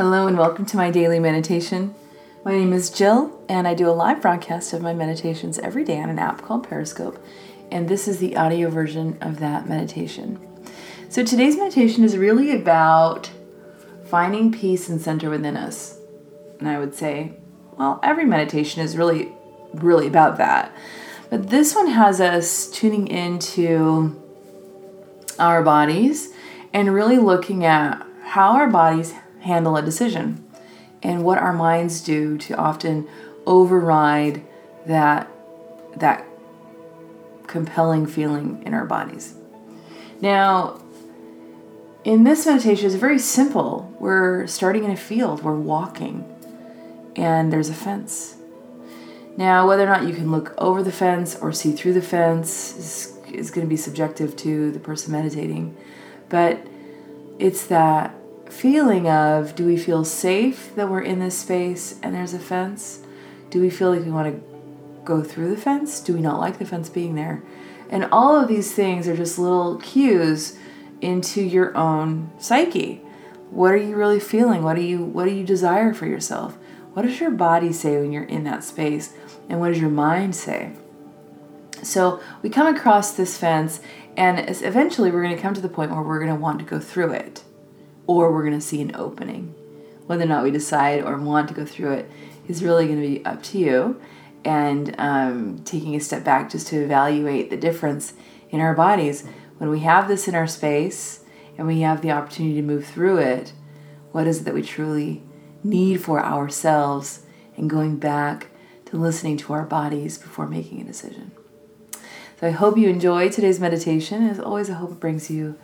Hello and welcome to my daily meditation. My name is Jill, and I do a live broadcast of my meditations every day on an app called Periscope, and this is the audio version of that meditation. So today's meditation is really about finding peace and center within us. And I would say, well, every meditation is really, really about that. But this one has us tuning into our bodies and really looking at how our bodies handle a decision and what our minds do to often override that that compelling feeling in our bodies. Now, in this meditation, it's very simple. We're starting in a field, we're walking, and there's a fence. Now, whether or not you can look over the fence or see through the fence is, is going to be subjective to the person meditating, but it's that feeling of do we feel safe that we're in this space and there's a fence? Do we feel like we want to go through the fence? Do we not like the fence being there? And all of these things are just little cues into your own psyche. What are you really feeling? What do you what do you desire for yourself? What does your body say when you're in that space? And what does your mind say? So we come across this fence, and eventually we're going to come to the point where we're going to want to go through it or we're going to see an opening. Whether or not we decide or want to go through it is really going to be up to you. And um, taking a step back just to evaluate the difference in our bodies. When we have this in our space and we have the opportunity to move through it, what is it that we truly need for ourselves and going back to listening to our bodies before making a decision? So I hope you enjoy today's meditation. As always, I hope it brings you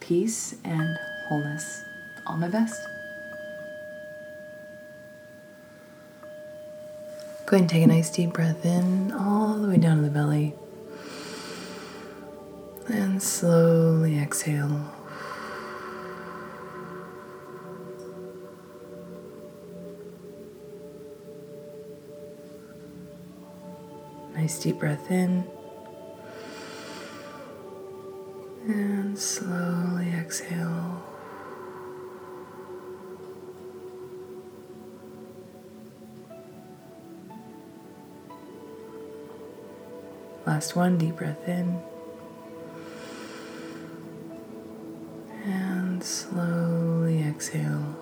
peace and wholeness. All my best. Go ahead and take a nice deep breath in, all the way down to the belly. And slowly exhale. Nice deep breath in. And slowly exhale. Last one, deep breath in. And slowly exhale.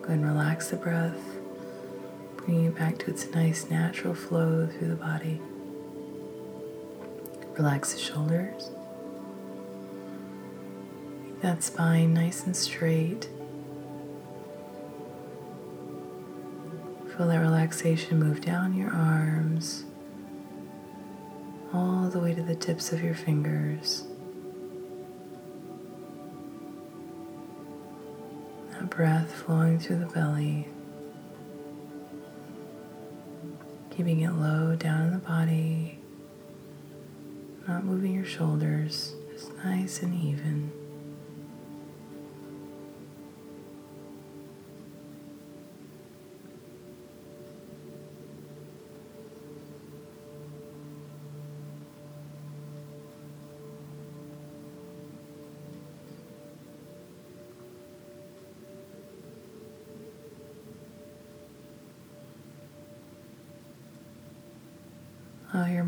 Go and relax the breath, bringing it back to its nice natural flow through the body. Relax the shoulders. Keep that spine nice and straight. Feel that relaxation move down your arms, all the way to the tips of your fingers. That breath flowing through the belly, keeping it low down in the body, not moving your shoulders, just nice and even.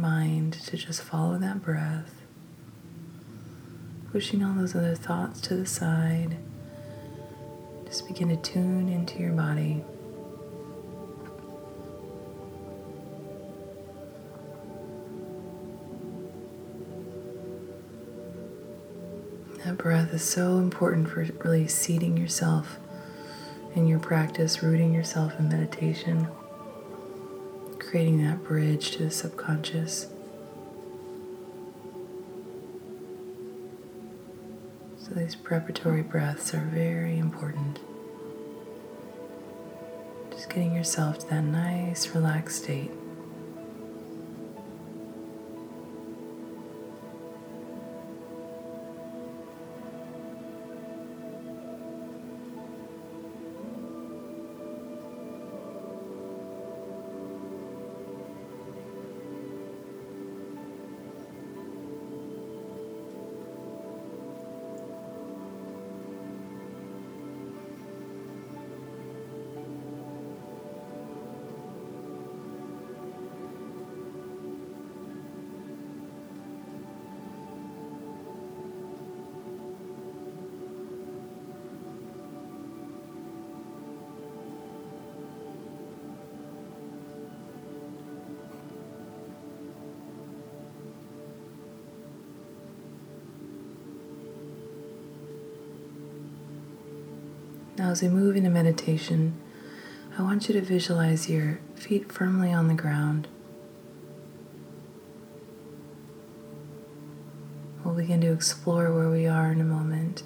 Mind to just follow that breath, pushing all those other thoughts to the side. Just begin to tune into your body. That breath is so important for really seating yourself in your practice, rooting yourself in meditation creating that bridge to the subconscious. So, these preparatory breaths are very important. Just getting yourself to that nice, relaxed state. Now, as we move into meditation, I want you to visualize your feet firmly on the ground. We'll begin to explore where we are in a moment.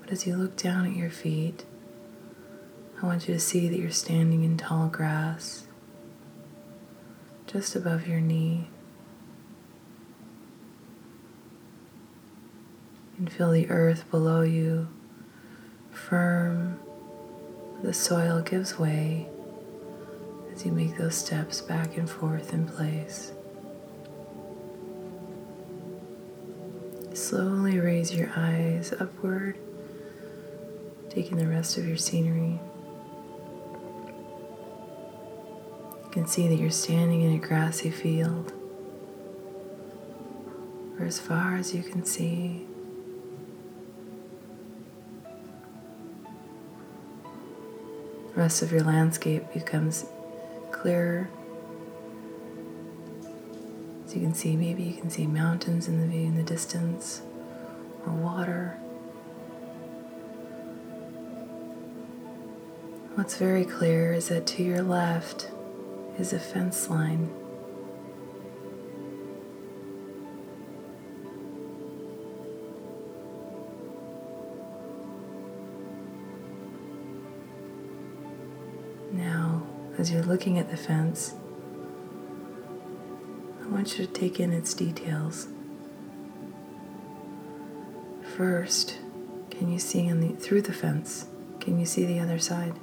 But as you look down at your feet, I want you to see that you're standing in tall grass just above your knee. And feel the earth below you firm. The soil gives way as you make those steps back and forth in place. Slowly raise your eyes upward, taking the rest of your scenery. You can see that you're standing in a grassy field, or as far as you can see. Of your landscape becomes clearer. As you can see, maybe you can see mountains in the view in the distance or water. What's very clear is that to your left is a fence line. As you're looking at the fence, I want you to take in its details. First, can you see the through the fence? Can you see the other side?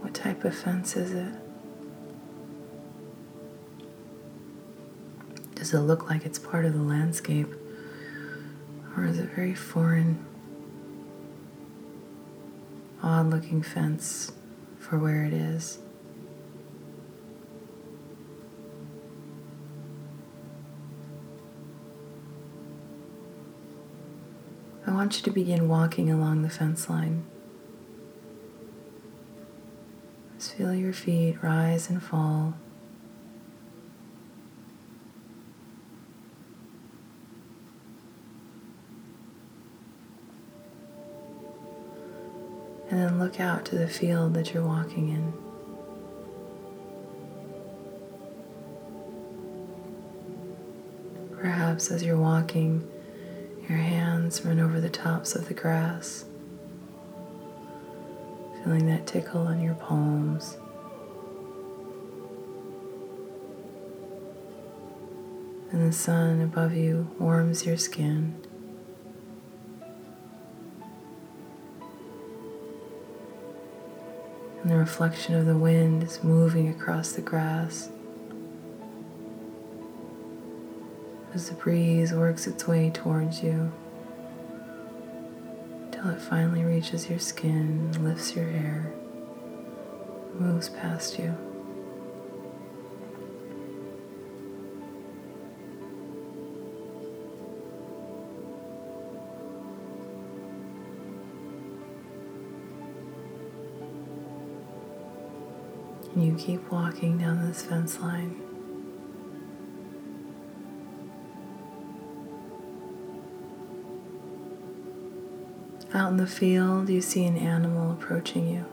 What type of fence is it? Does it look like it's part of the landscape? Or is it very foreign? Odd looking fence for where it is. I want you to begin walking along the fence line. Just feel your feet rise and fall. And then look out to the field that you're walking in. Perhaps as you're walking, your hands run over the tops of the grass, feeling that tickle on your palms. And the sun above you warms your skin. And the reflection of the wind is moving across the grass as the breeze works its way towards you till it finally reaches your skin, lifts your hair, moves past you. You keep walking down this fence line. Out in the field, you see an animal approaching you.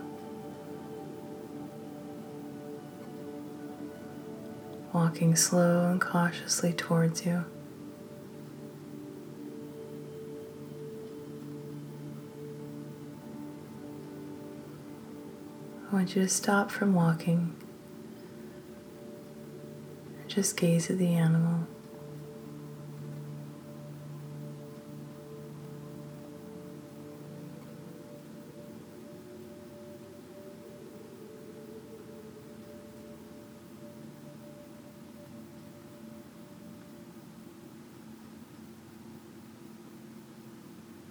Walking slow and cautiously towards you. Want you to stop from walking and just gaze at the animal.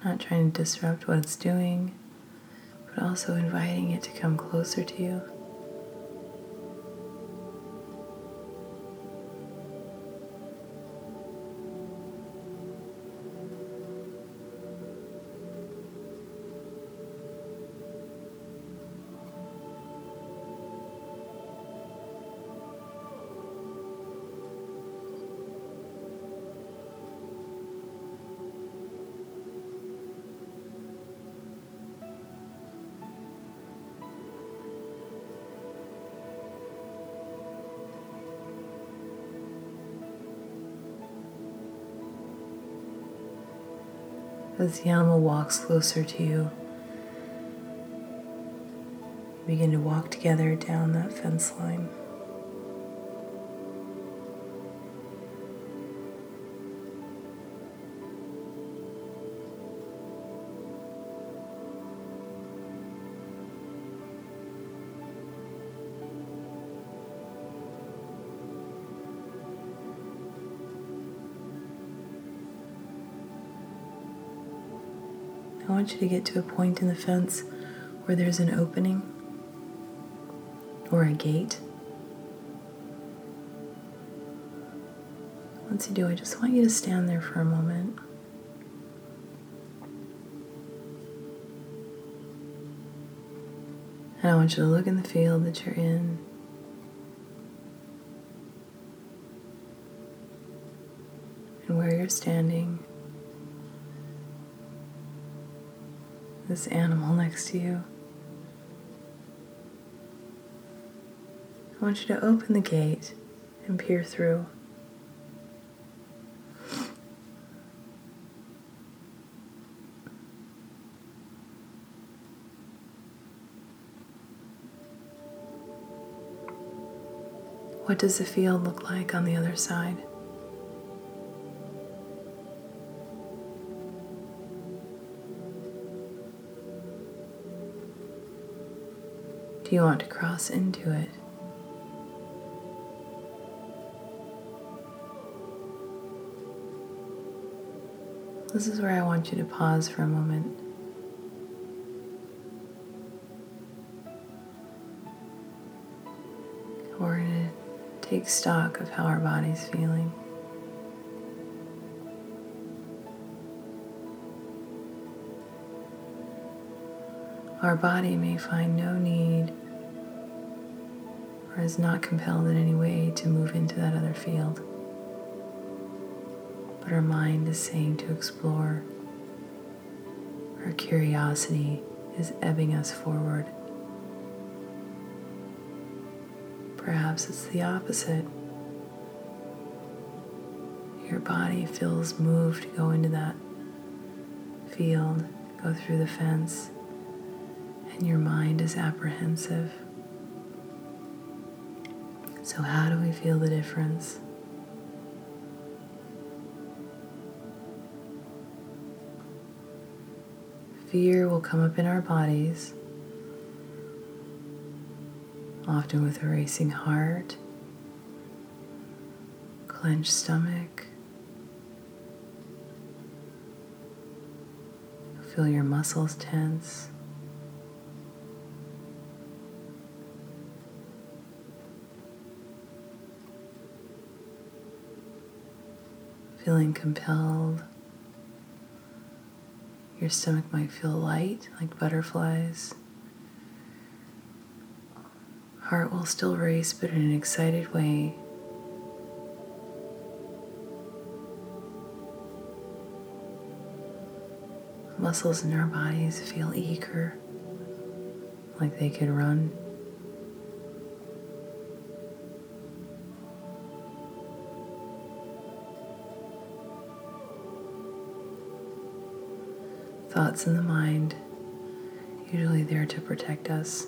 Not trying to disrupt what it's doing also inviting it to come closer to you. As the animal walks closer to you, begin to walk together down that fence line. Want you to get to a point in the fence where there's an opening or a gate. Once you do, I just want you to stand there for a moment. And I want you to look in the field that you're in. And where you're standing. This animal next to you. I want you to open the gate and peer through. What does the field look like on the other side? Do you want to cross into it? This is where I want you to pause for a moment. We're going to take stock of how our body's feeling. Our body may find no need or is not compelled in any way to move into that other field. But our mind is saying to explore. Our curiosity is ebbing us forward. Perhaps it's the opposite. Your body feels moved to go into that field, go through the fence and your mind is apprehensive. So, how do we feel the difference? Fear will come up in our bodies, often with a racing heart, clenched stomach. Feel your muscles tense. Feeling compelled. Your stomach might feel light, like butterflies. Heart will still race, but in an excited way. Muscles in our bodies feel eager, like they could run. Thoughts in the mind, usually there to protect us.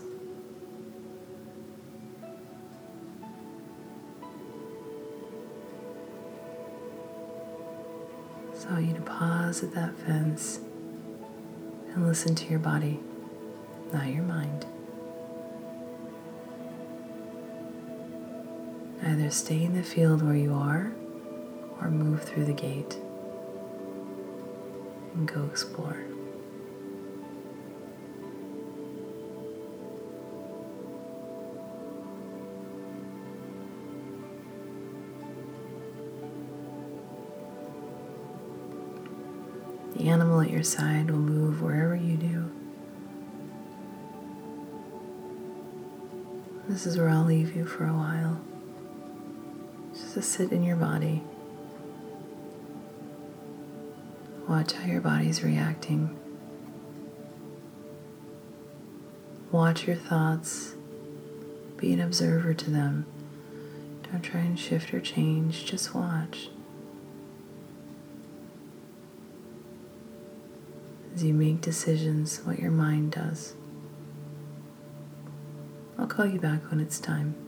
So you to pause at that fence and listen to your body, not your mind. Either stay in the field where you are or move through the gate and go explore. The animal at your side will move wherever you do. This is where I'll leave you for a while. Just to sit in your body. Watch how your body's reacting. Watch your thoughts. Be an observer to them. Don't try and shift or change, just watch. As you make decisions what your mind does. I'll call you back when it's time.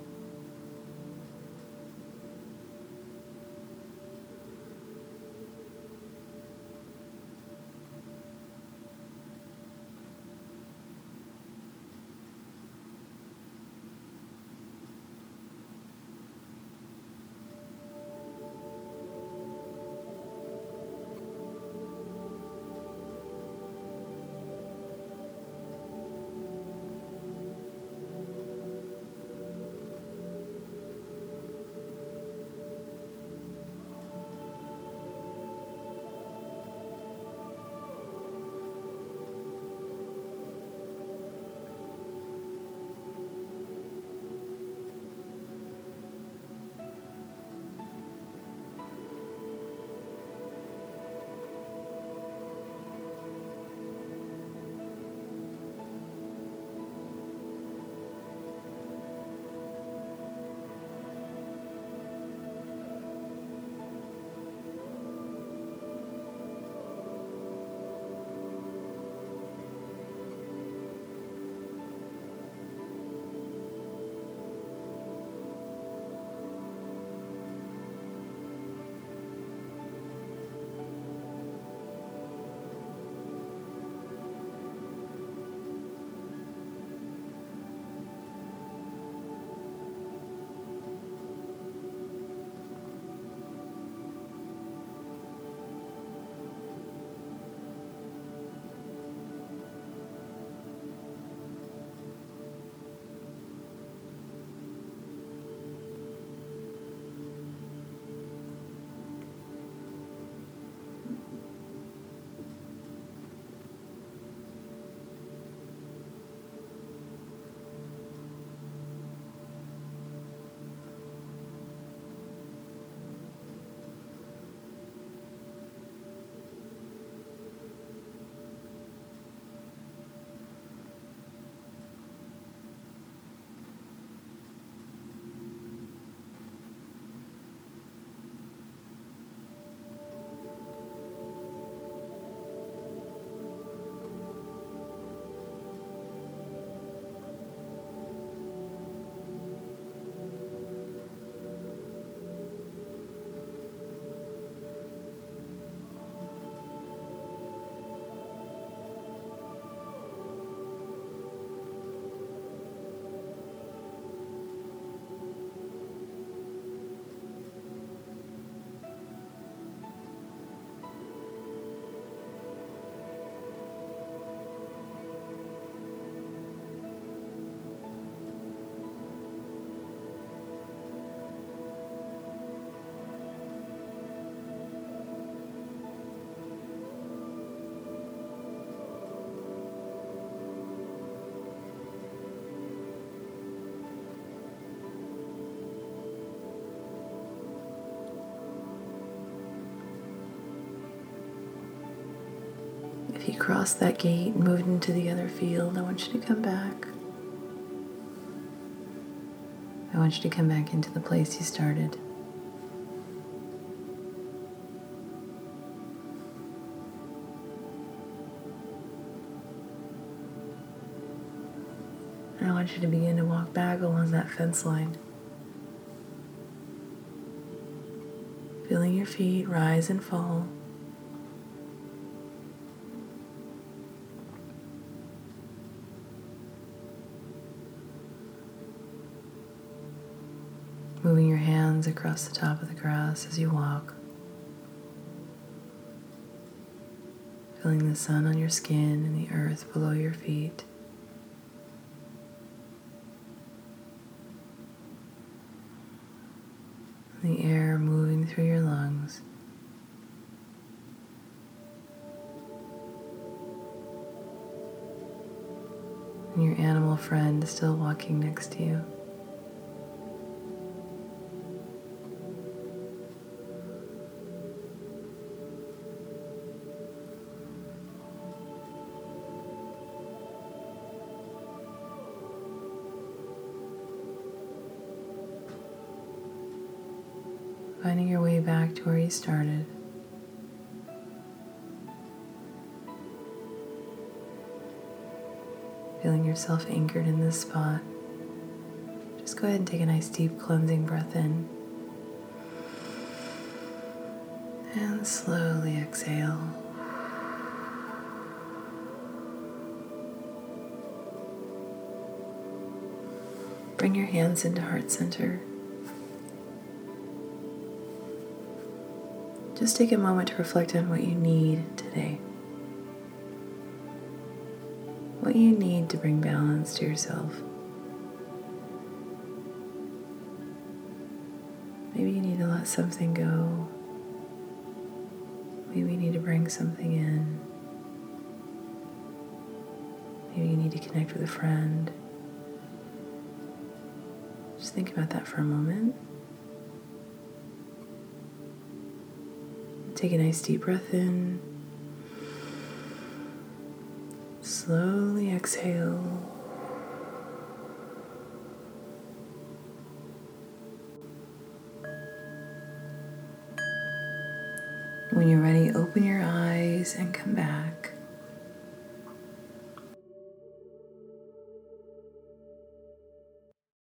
That gate and moved into the other field, I want you to come back. I want you to come back into the place you started. I want you to begin to walk back along that fence line. Feeling your feet rise and fall. Hands across the top of the grass as you walk, feeling the sun on your skin and the earth below your feet. The air moving through your lungs. And your animal friend still walking next to you. Started. feeling yourself anchored in this spot, just go ahead and take a nice deep cleansing breath in. And slowly exhale. Bring your hands into heart center. Just take a moment to reflect on what you need today. What you need to bring balance to yourself. Maybe you need to let something go. Maybe you need to bring something in. Maybe you need to connect with a friend. Just think about that for a moment. Take a nice deep breath in. Slowly exhale. When you're ready, open your eyes and come back.